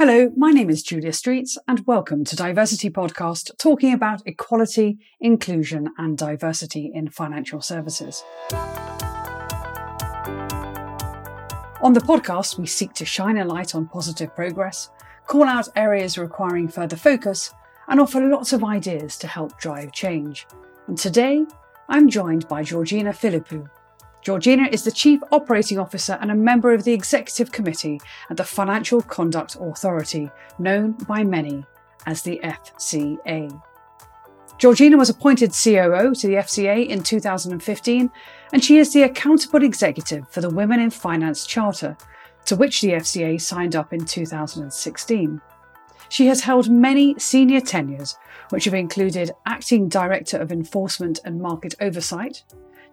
Hello, my name is Julia Streets, and welcome to DiverCity Podcast, talking about equality, inclusion, and diversity in financial services. On the podcast, we seek to shine a light on positive progress, call out areas requiring further focus, and offer lots of ideas to help drive change. And today, I'm joined by Georgina Philippou, Georgina is the Chief Operating Officer and a member of the Executive Committee at the Financial Conduct Authority, known by many as the FCA. Georgina was appointed COO to the FCA in 2015, and she is the accountable executive for the Women in Finance Charter, to which the FCA signed up in 2016. She has held many senior tenures, which have included Acting Director of Enforcement and Market Oversight,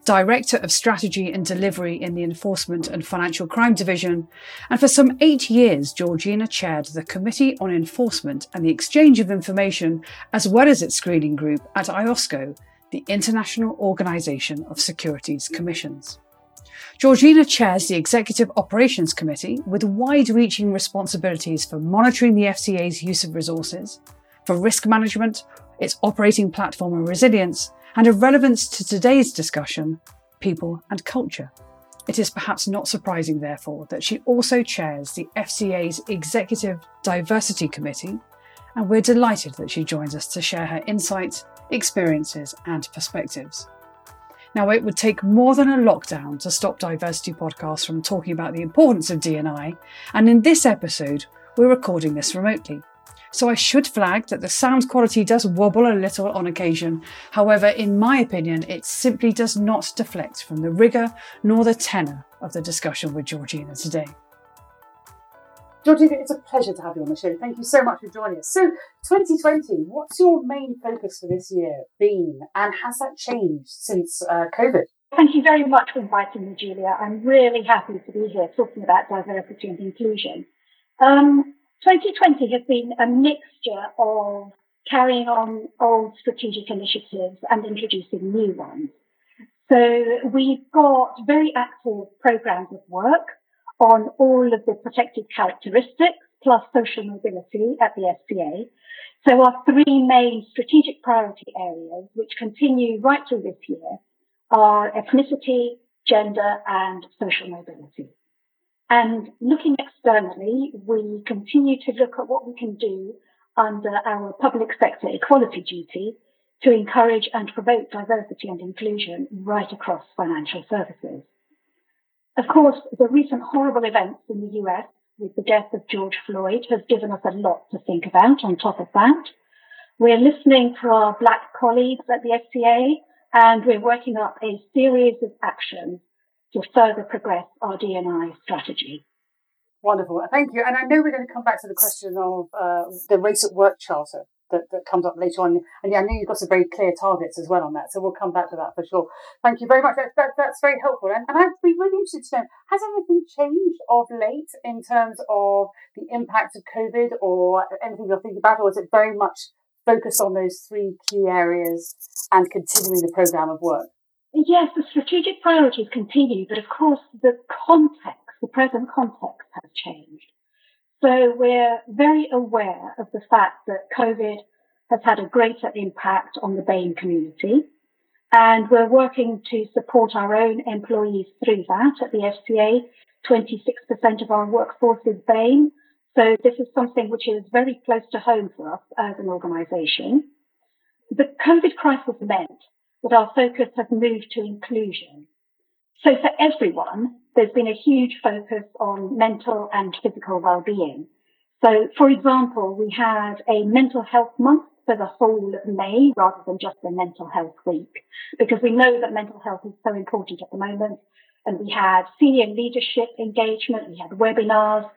Director of Strategy and Delivery in the Enforcement and Financial Crime Division, and for some eight years, Georgina chaired the Committee on Enforcement and the Exchange of Information, as well as its screening group at IOSCO, the International Organization of Securities Commissions. Georgina chairs the Executive Operations Committee with wide reaching responsibilities for monitoring the FCA's use of resources, for risk management, its operating platform and resilience, and of relevance to today's discussion, people and culture. It is perhaps not surprising, therefore, that she also chairs the FCA's Executive Diversity Committee, and we're delighted that she joins us to share her insights, experiences, and perspectives. Now, it would take more than a lockdown to stop DiverCity Podcasts from talking about the importance of D&I, and in this episode, we're recording this remotely. So I should flag that the sound quality does wobble a little on occasion. However, in my opinion, it simply does not deflect from the rigour nor the tenor of the discussion with Georgina today. Georgina, it's a pleasure to have you on the show. Thank you so much for joining us. So, 2020, what's your main focus for this year been, and has that changed since uh, COVID? Thank you very much for inviting me, Julia. I'm really happy to be here talking about diversity and inclusion. Um, 2020 has been a mixture of carrying on old strategic initiatives and introducing new ones. So we've got very active programs of work on all of the protected characteristics plus social mobility at the FCA. So our three main strategic priority areas, which continue right through this year, are ethnicity, gender, and social mobility. And looking externally, we continue to look at what we can do under our public sector equality duty to encourage and promote diversity and inclusion right across financial services. Of course, the recent horrible events in the US with the death of George Floyd has given us a lot to think about on top of that. We're listening to our black colleagues at the FCA and we're working up a series of actions to further progress our D&I strategy. Wonderful. Thank you. And I know we're going to come back to the question of uh, the race at work charter that, that comes up later on. And yeah, I know you've got some very clear targets as well on that. So we'll come back to that for sure. Thank you very much. That, that, that's very helpful. And, and I'd be really interested to know, has anything changed of late in terms of the impact of COVID or anything you're thinking about? Or is it very much focused on those three key areas and continuing the program of work? Yes, the strategic priorities continue, but of course the context, the present context has changed. So we're very aware of the fact that COVID has had a greater impact on the BAME community. And we're working to support our own employees through that at the FCA. 26% of our workforce is BAME. So this is something which is very close to home for us as an organisation. The COVID crisis meant that our focus has moved to inclusion. So for everyone, there's been a huge focus on mental and physical well-being. So for example, we had a mental health month for the whole of May rather than just a mental health week, because we know that mental health is so important at the moment. And we had senior leadership engagement, we had webinars,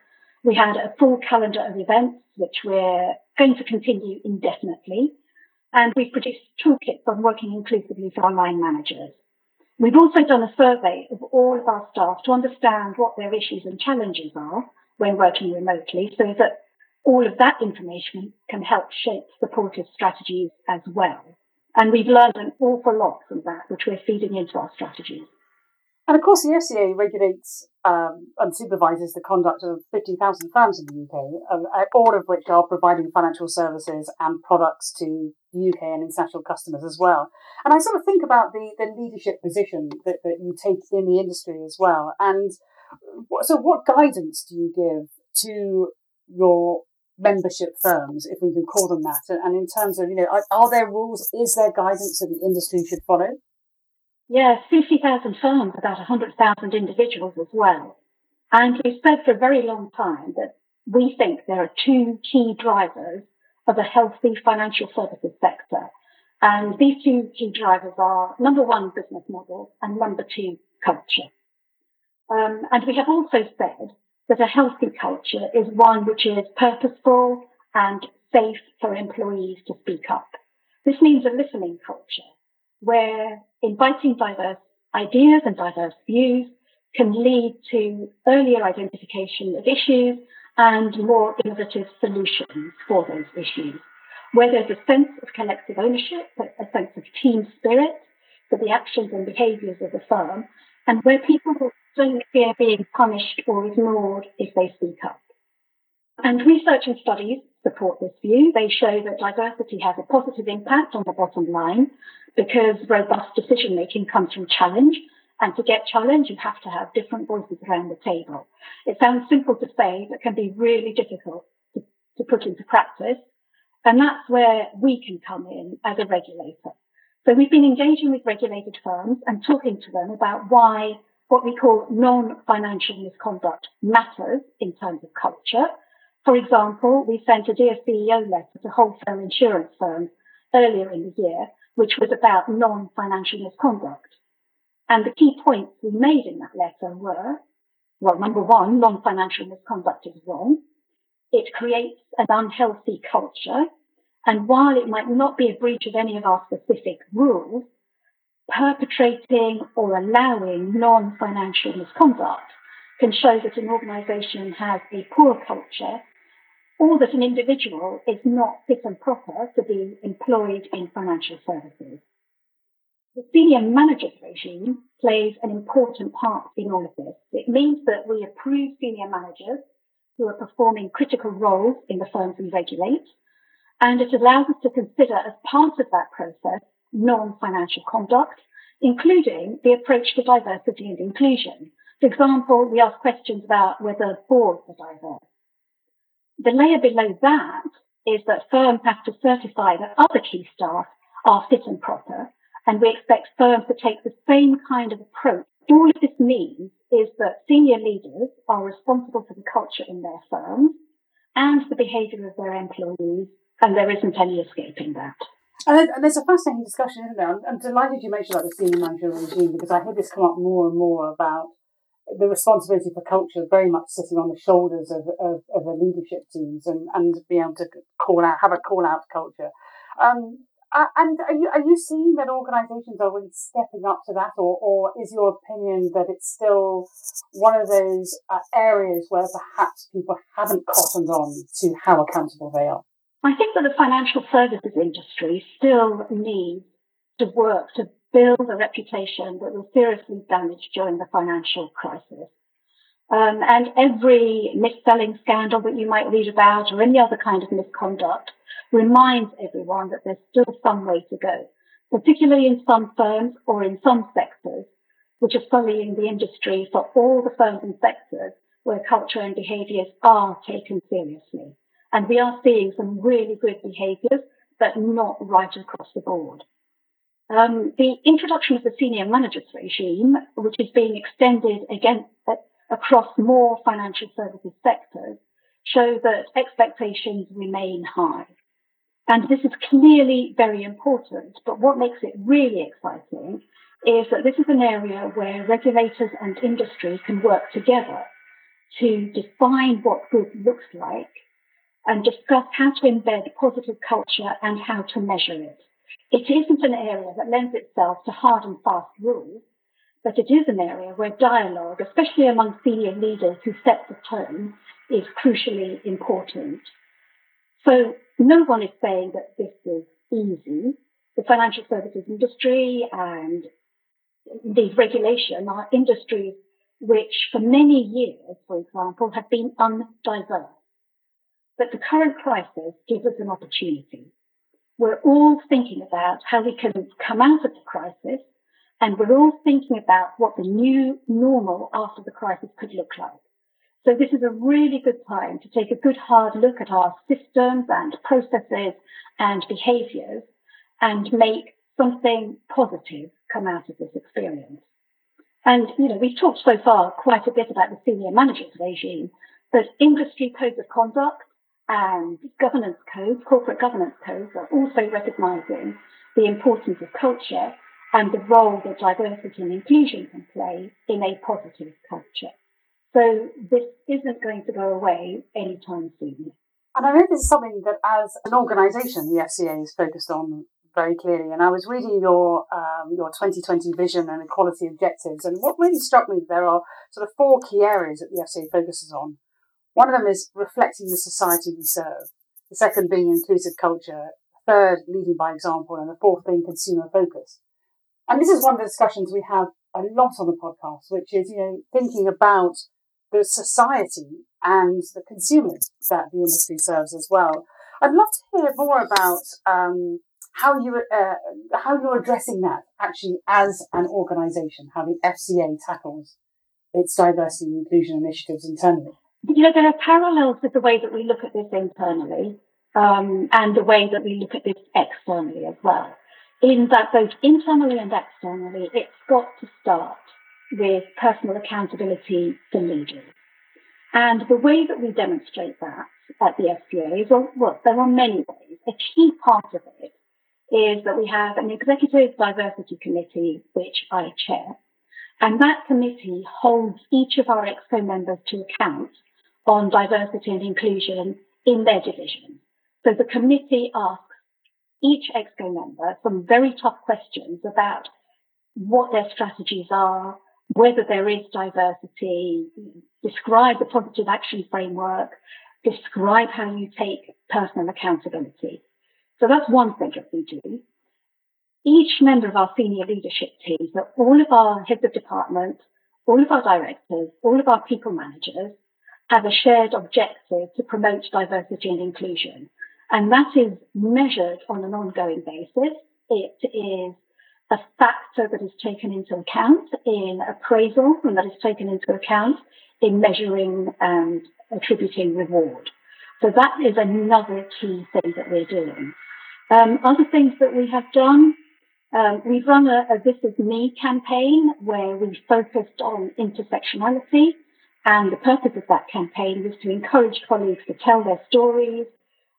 we had a full calendar of events, which we're going to continue indefinitely and we've produced toolkits on working inclusively for our line managers. We've also done a survey of all of our staff to understand what their issues and challenges are when working remotely so that all of that information can help shape supportive strategies as well. And we've learned an awful lot from that, which we're feeding into our strategies. And of course, the FCA regulates um, and supervises the conduct of 50,000 firms in the UK, uh, all of which are providing financial services and products to UK and international customers as well. And I sort of think about the, the leadership position that, that you take in the industry as well. And so, what guidance do you give to your membership firms, if we can call them that? And in terms of, you know, are, are there rules? Is there guidance that the industry should follow? Yes, 50,000 firms, about 100,000 individuals as well. And we've said for a very long time that we think there are two key drivers of a healthy financial services sector. And these two key drivers are number one, business model, and number two, culture. Um, and we have also said that a healthy culture is one which is purposeful and safe for employees to speak up. This means a listening culture where inviting diverse ideas and diverse views can lead to earlier identification of issues and more innovative solutions for those issues. Where there's a sense of collective ownership, a sense of team spirit for the actions and behaviours of the firm, and where people don't fear being punished or ignored if they speak up. And research and studies support this view. They show that diversity has a positive impact on the bottom line because robust decision making comes from challenge. And to get challenge, you have to have different voices around the table. It sounds simple to say, but can be really difficult to, to put into practice. And that's where we can come in as a regulator. So we've been engaging with regulated firms and talking to them about why what we call non-financial misconduct matters in terms of culture. For example, we sent a Dear CEO letter to wholesale insurance firms earlier in the year which was about non-financial misconduct. And the key points we made in that letter were, well, number one, non-financial misconduct is wrong. It creates an unhealthy culture. And while it might not be a breach of any of our specific rules, perpetrating or allowing non-financial misconduct can show that an organization has a poor culture or that an individual is not fit and proper to be employed in financial services. The senior managers regime plays an important part in all of this. It means that we approve senior managers who are performing critical roles in the firms we regulate, and it allows us to consider as part of that process non-financial conduct, including the approach to diversity and inclusion. For example, we ask questions about whether boards are diverse the layer below that is that firms have to certify that other key staff are fit and proper, and we expect firms to take the same kind of approach. All of this means is that senior leaders are responsible for the culture in their firms and the behaviour of their employees, and there isn't any escaping that. And there's a fascinating discussion, isn't there? I'm, delighted you mentioned about the senior manager regime because I hear this come up more and more about the responsibility for culture very much sitting on the shoulders of, of, of the leadership teams and, and be able to call out, have a call out culture. Um, and are you, are you seeing that organisations are really stepping up to that, or, or is your opinion that it's still one of those uh, areas where perhaps people haven't cottoned on to how accountable they are? I think that the financial services industry still needs to work to build a reputation that was seriously damaged during the financial crisis. Um, and every mis-selling scandal that you might read about or any other kind of misconduct reminds everyone that there's still some way to go, particularly in some firms or in some sectors, which are sullying the industry for all the firms and sectors where culture and behaviours are taken seriously. And we are seeing some really good behaviours, but not right across the board. Um, the introduction of the senior managers regime, which is being extended again uh, across more financial services sectors, show that expectations remain high. And this is clearly very important. But what makes it really exciting is that this is an area where regulators and industry can work together to define what good looks like and discuss how to embed positive culture and how to measure it. It isn't an area that lends itself to hard and fast rules, but it is an area where dialogue, especially among senior leaders who set the tone, is crucially important. So no one is saying that this is easy. The financial services industry and indeed regulation are industries which for many years, for example, have been undiverse. But the current crisis gives us an opportunity. We're all thinking about how we can come out of the crisis, and we're all thinking about what the new normal after the crisis could look like. So this is a really good time to take a good hard look at our systems and processes and behaviors and make something positive come out of this experience. And, you know, we've talked so far quite a bit about the senior managers regime, but industry codes of conduct and governance codes, corporate governance codes are also recognizing the importance of culture and the role that diversity and inclusion can play in a positive culture. So this isn't going to go away anytime soon. And I know this is something that as an organisation, the FCA is focused on very clearly. And I was reading your um, your 2020 vision and equality objectives, and what really struck me there are sort of four key areas that the FCA focuses on. One of them is reflecting the society we serve. The second being inclusive culture. Third, leading by example, and the fourth being consumer focus. And this is one of the discussions we have a lot on the podcast, which is you know thinking about the society and the consumers that the industry serves as well. I'd love to hear more about um, how you uh, how you're addressing that actually as an organisation, how the FCA tackles its diversity and inclusion initiatives internally. You know, there are parallels with the way that we look at this internally um, and the way that we look at this externally as well. In that both internally and externally, it's got to start with personal accountability for leaders. And the way that we demonstrate that at the FCA is, well, there are many ways. A key part of it is that we have an executive diversity committee, which I chair. And that committee holds each of our EXCO members to account on diversity and inclusion in their division. So the committee asks each EXCO member some very tough questions about what their strategies are, whether there is diversity, describe the positive action framework, describe how you take personal accountability. So that's one thing that we do. Each member of our senior leadership team, so all of our heads of department, all of our directors, all of our people managers have a shared objective to promote diversity and inclusion. And that is measured on an ongoing basis. It is a factor that is taken into account in appraisal and that is taken into account in measuring and attributing reward. So that is another key thing that we're doing. Um, other things that we have done, um, we've run a, a, This Is Me campaign where we focused on intersectionality. And the purpose of that campaign was to encourage colleagues to tell their stories,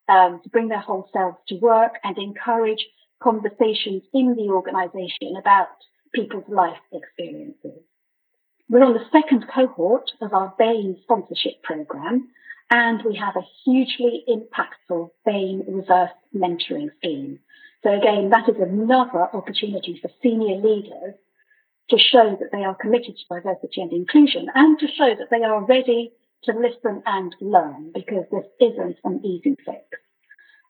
um, to bring their whole selves to work and encourage conversations in the organization about people's life experiences. We're on the second cohort of our BAME sponsorship program, and we have a hugely impactful BAME reverse mentoring scheme. So again, that is another opportunity for senior leaders to show that they are committed to diversity and inclusion and to show that they are ready to listen and learn because this isn't an easy fix.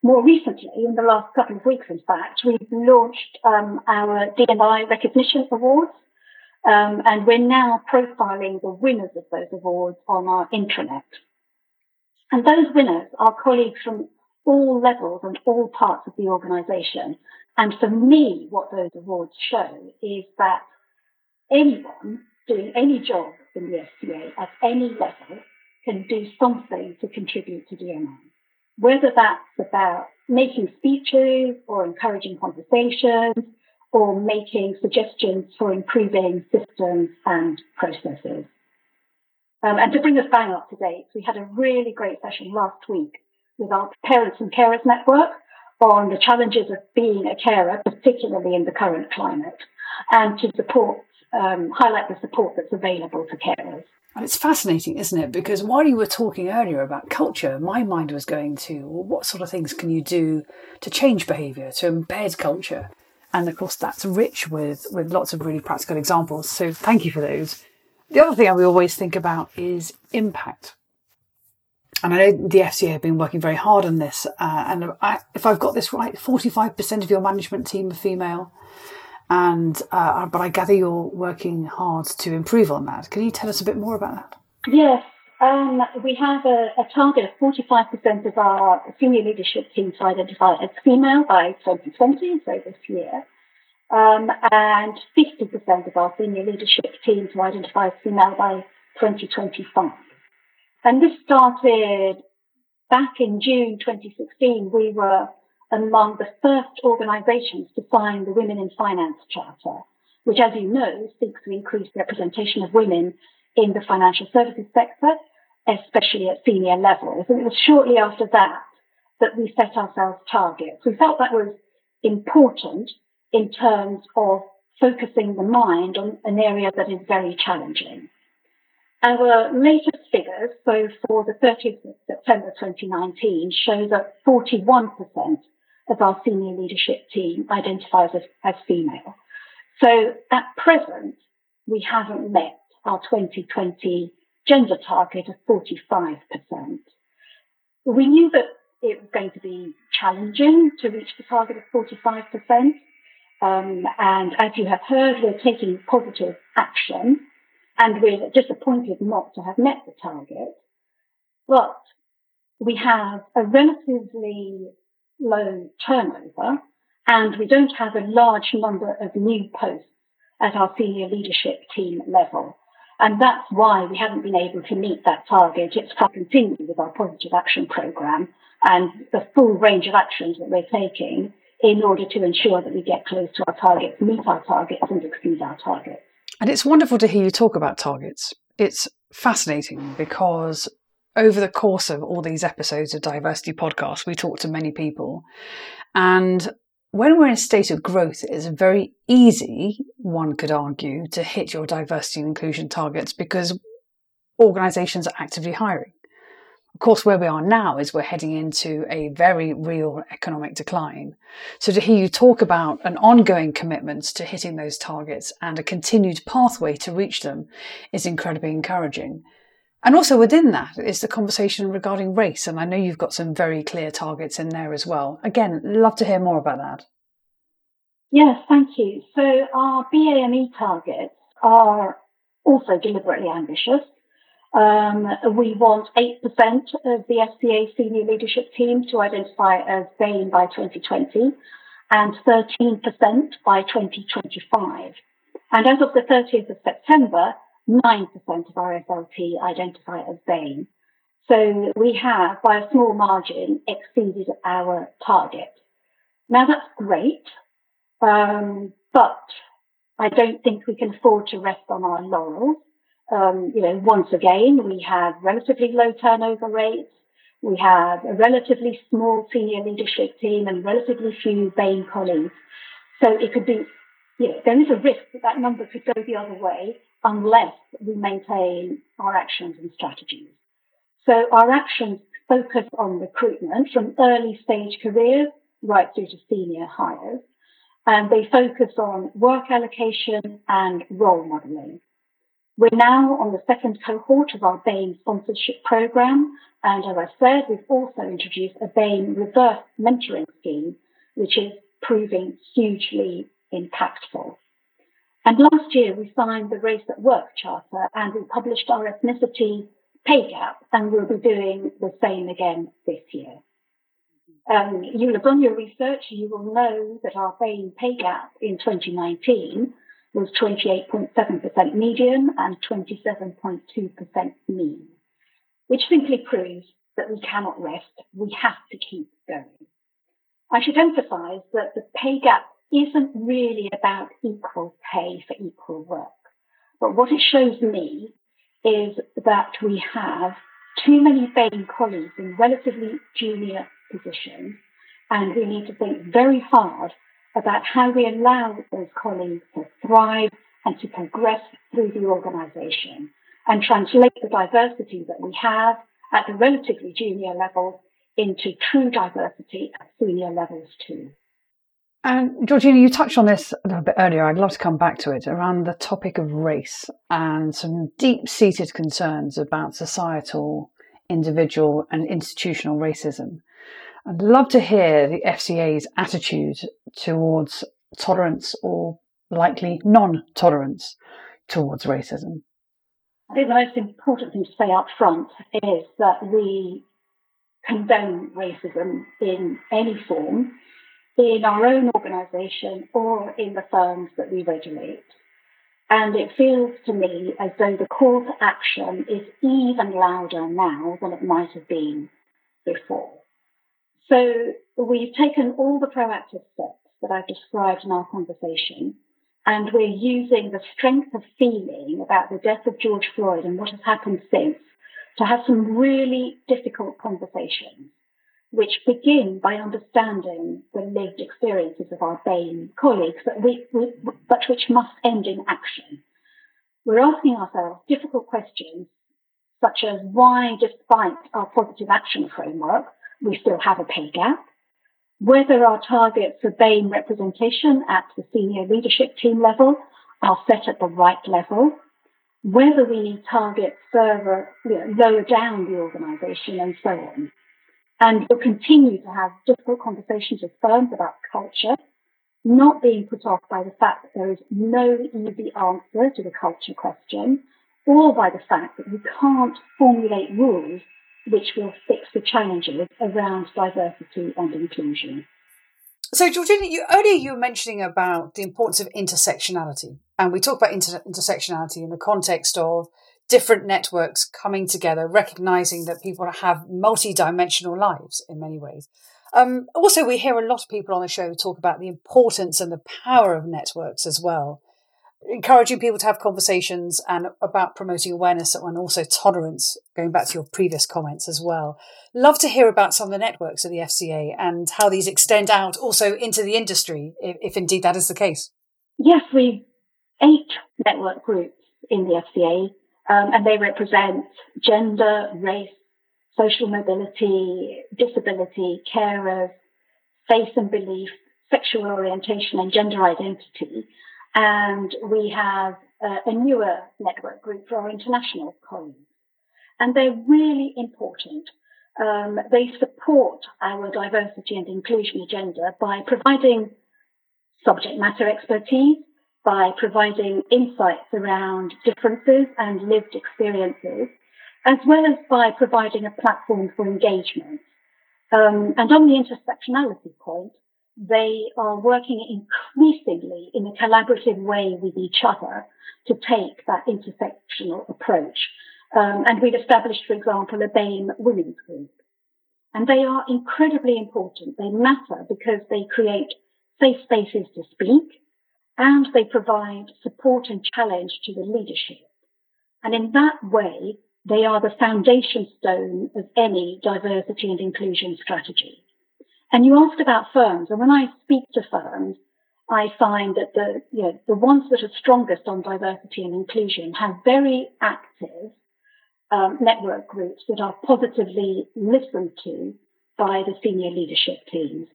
More recently, in the last couple of weeks, in fact, we've launched um, our D&I recognition awards, um, and we're now profiling the winners of those awards on our intranet. And those winners are colleagues from all levels and all parts of the organisation. And for me, what those awards show is that anyone doing any job in the FCA at any level can do something to contribute to D&I. Whether that's about making speeches or encouraging conversations or making suggestions for improving systems and processes. Um, and to bring us bang up to date, we had a really great session last week with our Parents and Carers Network on the challenges of being a carer, particularly in the current climate, and to support, um, highlight the support that's available to carers. And it's fascinating, isn't it? Because while you were talking earlier about culture, my mind was going to well, what sort of things can you do to change behaviour, to embed culture? And of course, that's rich with, with lots of really practical examples. So thank you for those. The other thing we always think about is impact. And I know the FCA have been working very hard on this. Uh, and I, if I've got this right, 45% of your management team are female. And uh, but I gather you're working hard to improve on that. Can you tell us a bit more about that? Yes, um, we have a, a, target of 45% of our senior leadership team to identify as female by 2020, so this year, um, and 50% of our senior leadership team to identify as female by 2025. And this started back in June 2016. We were among the first organisations to sign the Women in Finance Charter, which, as you know, seeks to increase representation of women in the financial services sector especially at senior levels. And it was shortly after that that we set ourselves targets. We felt that was important in terms of focusing the mind on an area that is very challenging. Our latest figures, so for the 30th of September 2019, show that 41% of our senior leadership team identifies as, as female. So at present, we haven't met our 2020 gender target of 45%. We knew that it was going to be challenging to reach the target of 45%. Um, and as you have heard, we're taking positive action and we're disappointed not to have met the target. But we have a relatively low turnover and we don't have a large number of new posts at our senior leadership team level. And that's why we haven't been able to meet that target. It's to continue with our positive action programme and the full range of actions that we're taking in order to ensure that we get close to our targets, meet our targets, and exceed our targets. And it's wonderful to hear you talk about targets. It's fascinating because over the course of all these episodes of DiverCity Podcast, we talk to many people. And when we're in a state of growth, it's very easy, one could argue, to hit your diversity and inclusion targets because organizations are actively hiring. Of course, where we are now is we're heading into a very real economic decline. So to hear you talk about an ongoing commitment to hitting those targets and a continued pathway to reach them is incredibly encouraging. And also within that is the conversation regarding race. And I know you've got some very clear targets in there as well. Again, love to hear more about that. Yes, thank you. So our BAME targets are also deliberately ambitious. Um, we want 8% of the FCA senior leadership team to identify as BAME by 2020 and 13% by 2025. And as of the 30th of September, 9% of our SLT identify as BAME. So we have, by a small margin, exceeded our target. Now that's great, um, but I don't think we can afford to rest on our laurels. Um, you know, once again, we have relatively low turnover rates. We have a relatively small senior leadership team and relatively few BAME colleagues. So it could be, know, there is a risk that that number could go the other way unless we maintain our actions and strategies. So our actions focus on recruitment from early stage careers right through to senior hires. And they focus on work allocation and role modelling. We're now on the second cohort of our BAME sponsorship program. And as I said, we've also introduced a BAME reverse mentoring scheme, which is proving hugely impactful. And last year we signed the Race at Work Charter and we published our ethnicity pay gap, and we'll be doing the same again this year. Um, you'll have done your research, you will know that our BAME pay gap in 2019 was 28.7% median and 27.2% mean, which simply proves that we cannot rest. We have to keep going. I should emphasize that the pay gap isn't really about equal pay for equal work. But what it shows me is that we have too many BAME colleagues in relatively junior positions, and we need to think very hard about how we allow those colleagues to thrive and to progress through the organisation and translate the diversity that we have at the relatively junior level into true diversity at senior levels too. And Georgina, you touched on this a little bit earlier. I'd love to come back to it around the topic of race and some deep seated concerns about societal, individual, and institutional racism. I'd love to hear the FCA's attitude towards tolerance or likely non tolerance towards racism? I think the most important thing to say up front is that we condone racism in any form in our own organisation or in the firms that we regulate. And it feels to me as though the call to action is even louder now than it might have been before. So we've taken all the proactive steps that I've described in our conversation, and we're using the strength of feeling about the death of George Floyd and what has happened since to have some really difficult conversations, which begin by understanding the lived experiences of our BAME colleagues, but, we, we, but which must end in action. We're asking ourselves difficult questions, such as why, despite our positive action framework, we still have a pay gap, whether our targets for BAME representation at the senior leadership team level are set at the right level, whether we need targets further, you know, lower down the organisation and so on. And we'll continue to have difficult conversations with firms about culture, not being put off by the fact that there is no easy answer to the culture question, or by the fact that you can't formulate rules which will fix the challenges around diversity and inclusion. So, Georgina, you, earlier you were mentioning about the importance of intersectionality. And we talk about inter- intersectionality in the context of different networks coming together, recognizing that people have multi-dimensional lives in many ways. Um, also, we hear a lot of people on the show talk about the importance and the power of networks as well encouraging people to have conversations and about promoting awareness and also tolerance, going back to your previous comments as well. Love to hear about some of the networks of the FCA and how these extend out also into the industry, if, if indeed that is the case. Yes, we've eight network groups in the FCA, um, and they represent gender, race, social mobility, disability, carers, faith and belief, sexual orientation, and gender identity. And we have uh, a newer network group for our international colleagues. And they're really important. Um, they support our diversity and inclusion agenda by providing subject matter expertise, by providing insights around differences and lived experiences, as well as by providing a platform for engagement. Um, and on the intersectionality point, they are working increasingly in a collaborative way with each other to take that intersectional approach. Um, and we've established, for example, a BAME women's group. And they are incredibly important. They matter because they create safe spaces to speak and they provide support and challenge to the leadership. And in that way, they are the foundation stone of any diversity and inclusion strategy. And you asked about firms, and when I speak to firms, I find that the you know, the ones that are strongest on diversity and inclusion have very active um, network groups that are positively listened to by the senior leadership teams.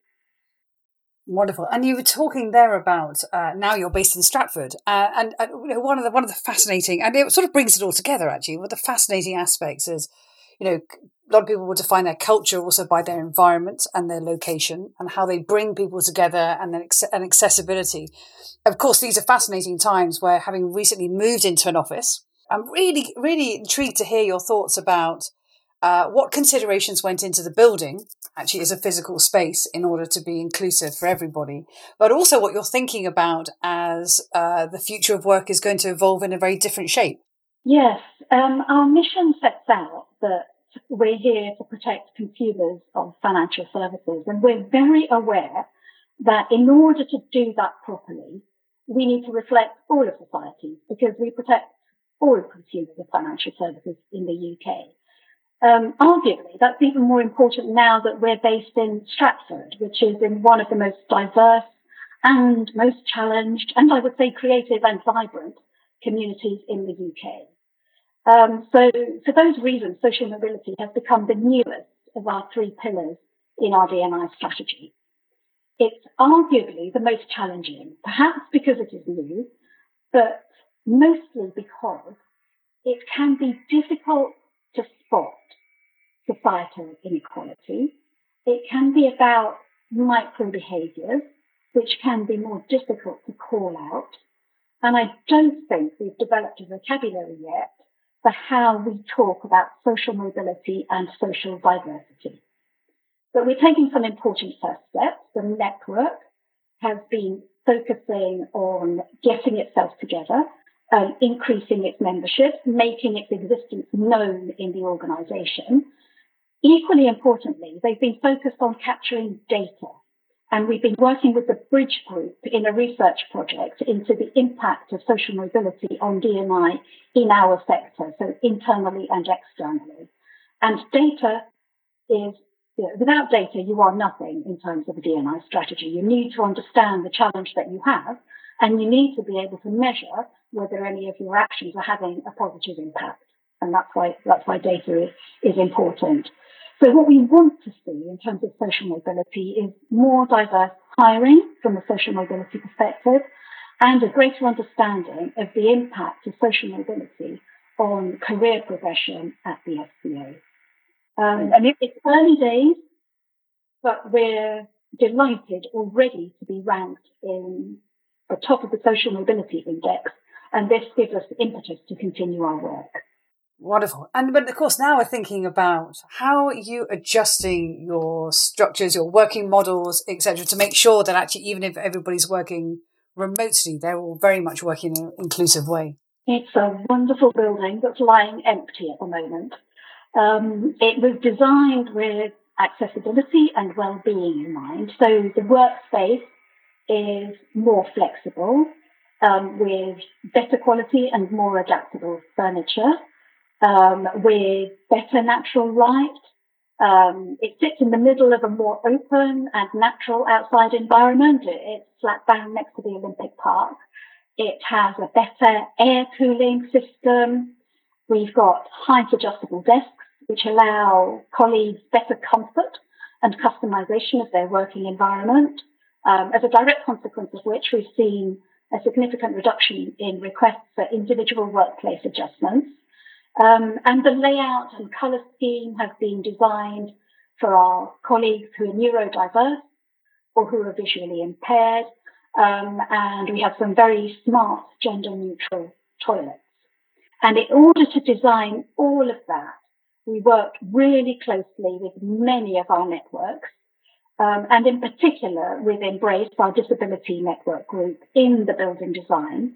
Wonderful. And you were talking there about uh, now you're based in Stratford, uh, and, know, one of the one of the fascinating and it sort of brings it all together. Actually, one of the fascinating aspects is, you know, a lot of people will define their culture also by their environment and their location and how they bring people together and then and accessibility. Of course, these are fascinating times where having recently moved into an office, I'm really, really intrigued to hear your thoughts about uh, what considerations went into the building actually as a physical space in order to be inclusive for everybody, but also what you're thinking about as uh, the future of work is going to evolve in a very different shape. Yes, um, our mission sets out that we're here to protect consumers of financial services. And we're very aware that in order to do that properly, we need to reflect all of society because we protect all consumers of financial services in the UK. Um, arguably, that's even more important now that we're based in Stratford, which is in one of the most diverse and most challenged, and I would say creative and vibrant communities in the UK. Um, so for those reasons, social mobility has become the newest of our three pillars in our D&I strategy. It's arguably the most challenging, perhaps because it is new, but mostly because it can be difficult spot societal inequality. It can be about micro behaviors which can be more difficult to call out. And I don't think we've developed a vocabulary yet for how we talk about social mobility and social diversity. But we're taking some important first steps. The network has been focusing on getting itself together, um, increasing its membership, making its existence known in the organisation. Equally importantly, they've been focused on capturing data. And we've been working with the Bridge Group in a research project into the impact of social mobility on D&I in our sector, so internally and externally. And data is you know, without data, you are nothing in terms of a D&I strategy. You need to understand the challenge that you have, and you need to be able to measure whether any of your actions are having a positive impact. And that's why that's why data is, is important. So what we want to see in terms of social mobility is more diverse hiring from a social mobility perspective and a greater understanding of the impact of social mobility on career progression at the FCA. Um, and it, it's early days, but we're delighted already to be ranked in the top of the social mobility index. And this gives us the impetus to continue our work. Wonderful. And but of course now we're thinking about how are you adjusting your structures, your working models, etc., to make sure that actually even if everybody's working remotely, they're all very much working in an inclusive way. It's a wonderful building that's lying empty at the moment. Um, it was designed with accessibility and well-being in mind. So the workspace is more flexible, um, with better quality and more adaptable furniture, um, with better natural light. Um, it sits in the middle of a more open and natural outside environment. It's flat bang next to the Olympic Park. It has a better air cooling system. We've got height adjustable desks which allow colleagues better comfort and customization of their working environment, um, as a direct consequence of which we've seen a significant reduction in requests for individual workplace adjustments. Um, and the layout and colour scheme have been designed for our colleagues who are neurodiverse or who are visually impaired. Um, and we have some very smart gender neutral toilets. And in order to design all of that, we worked really closely with many of our networks, um, and in particular with Embrace, our disability network group in the building design.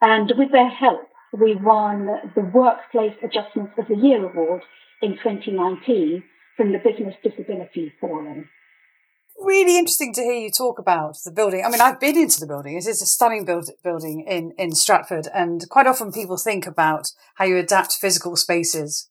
And with their help, we won the Workplace Adjustments of the Year award in 2019 from the Business Disability Forum. Really interesting to hear you talk about the building. I mean, I've been into the building. It is a stunning build, building in, in Stratford. And quite often people think about how you adapt physical spaces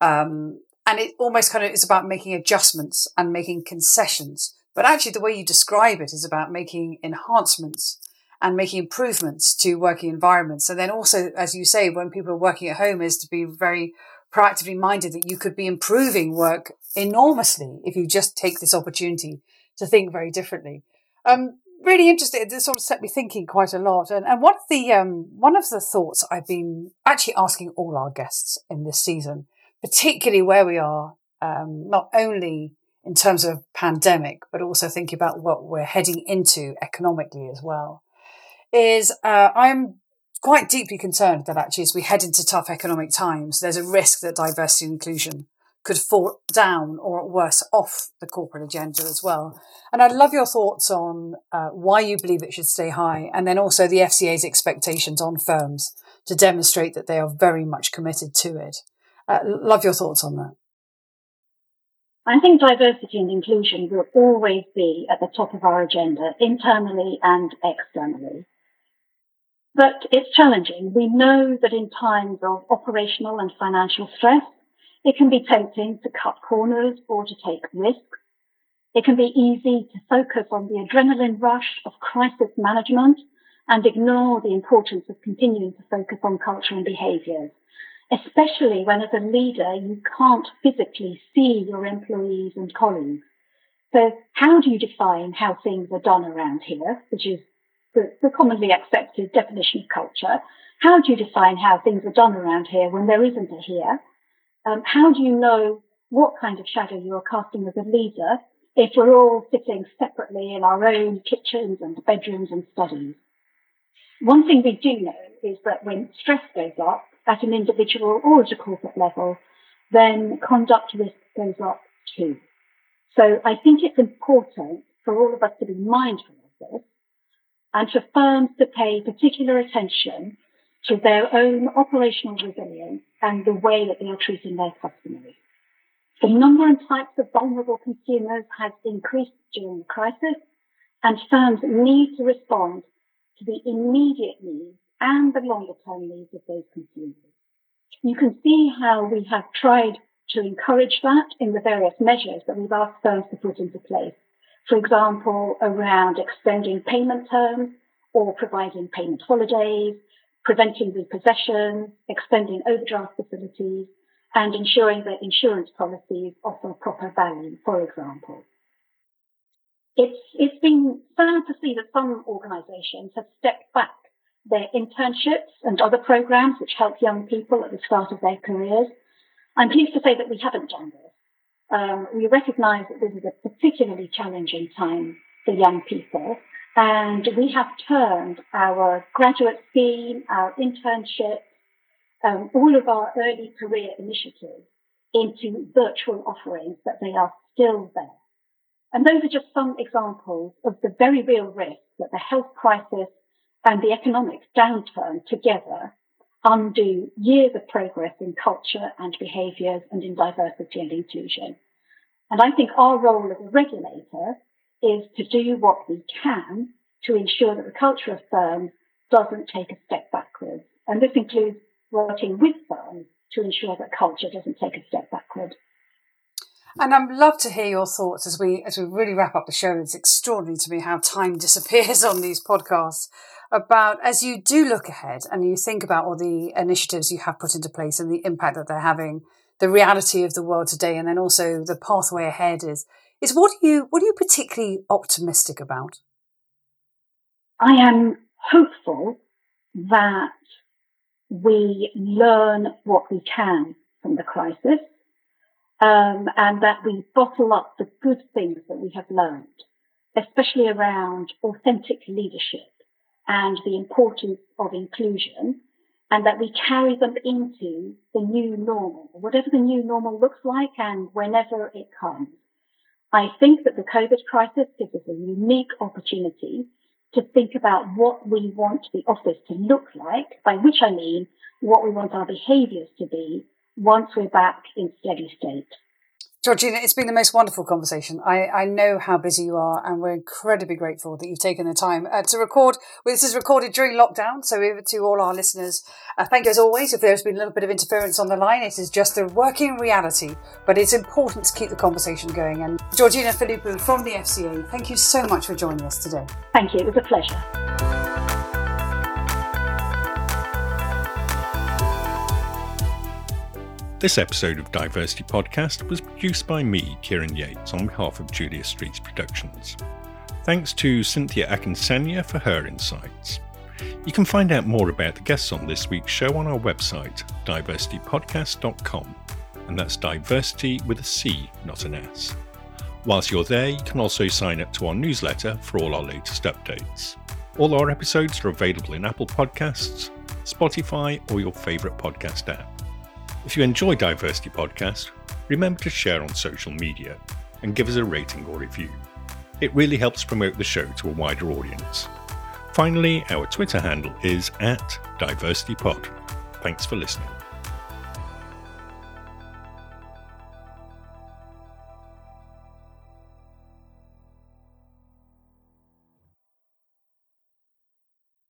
um, and it almost kind of is about making adjustments and making concessions. But actually, the way you describe it is about making enhancements and making improvements to working environments. And then also, as you say, when people are working at home, is to be very proactively minded that you could be improving work enormously if you just take this opportunity to think very differently. Um, really interesting. This sort of set me thinking quite a lot. And, and one of the um, one of the thoughts I've been actually asking all our guests in this season particularly where we are, um, not only in terms of pandemic, but also thinking about what we're heading into economically as well, is uh, I'm quite deeply concerned that actually as we head into tough economic times, there's a risk that diversity and inclusion could fall down or worse off the corporate agenda as well. And I'd love your thoughts on uh, why you believe it should stay high, and then also the FCA's expectations on firms to demonstrate that they are very much committed to it. Uh, love your thoughts on that. I think diversity and inclusion will always be at the top of our agenda, internally and externally. But it's challenging. We know that in times of operational and financial stress, it can be tempting to cut corners or to take risks. It can be easy to focus on the adrenaline rush of crisis management and ignore the importance of continuing to focus on culture and behaviours especially when as a leader you can't physically see your employees and colleagues. So how do you define how things are done around here, which is the, the, commonly accepted definition of culture? How do you define how things are done around here when there isn't a here? Um, how do you know what kind of shadow you are casting as a leader if we're all sitting separately in our own kitchens and bedrooms and studies. One thing we do know is that when stress goes up at an individual or at a corporate level, then conduct risk goes up too. So I think it's important for all of us to be mindful of this and for firms to pay particular attention to their own operational resilience and the way that they are treating their customers. The number and types of vulnerable consumers has increased during the crisis, and firms need to respond to the immediate needs and the longer term needs of those consumers. You can see how we have tried to encourage that in the various measures that we've asked firms to put into place. For example, around extending payment terms or providing payment holidays, preventing repossession, extending overdraft facilities, and ensuring that insurance policies offer proper value, for example. It's, it's been sad to see that some organisations have stepped back their internships and other programs which help young people at the start of their careers. I'm pleased to say that we haven't done this. Um, we recognise that this is a particularly challenging time for young people, and we have turned our graduate scheme, our internships, um, all of our early career initiatives into virtual offerings, but they are still there. And those are just some examples of the very real risk that the health crisis and the economic downturn together undo years of progress in culture and behaviours and in diversity and inclusion. And I think our role as a regulator is to do what we can to ensure that the culture of firms doesn't take a step backwards. And this includes working with firms to ensure that culture doesn't take a step backward. And I'd love to hear your thoughts as we as we really wrap up the show. It's extraordinary to me how time disappears on these podcasts. About as you do look ahead and you think about all the initiatives you have put into place and the impact that they're having, the reality of the world today, and then also the pathway ahead is is what are you what are you particularly optimistic about? I am hopeful that we learn what we can from the crisis um, and that we bottle up the good things that we have learned, especially around authentic leadership and the importance of inclusion, and that we carry them into the new normal, whatever the new normal looks like and whenever it comes. I think that the COVID crisis gives us a unique opportunity to think about what we want the office to look like, by which I mean what we want our behaviours to be once we're back in steady state. Georgina, it's been the most wonderful conversation. I, I know how busy you are, and we're incredibly grateful that you've taken the time uh, to record. Well, this is recorded during lockdown, so over to all our listeners, uh, thank you as always. If there's been a little bit of interference on the line, it is just the working reality, but it's important to keep the conversation going. And Georgina Philippou from the FCA, thank you so much for joining us today. Thank you. It was a pleasure. This episode of DiverCity Podcast was produced by me, Kieran Yates, on behalf of Julia Streets Productions. Thanks to Cynthia Akinsanya for her insights. You can find out more about the guests on this week's show on our website, divercitypodcast.com, and that's diversity with a C, not an S. Whilst you're there, you can also sign up to our newsletter for all our latest updates. All our episodes are available in Apple Podcasts, Spotify, or your favourite podcast app. If you enjoy DiverCity Podcast, remember to share on social media and give us a rating or review. It really helps promote the show to a wider audience. Finally, our Twitter handle is at DiverCityPod. Thanks for listening.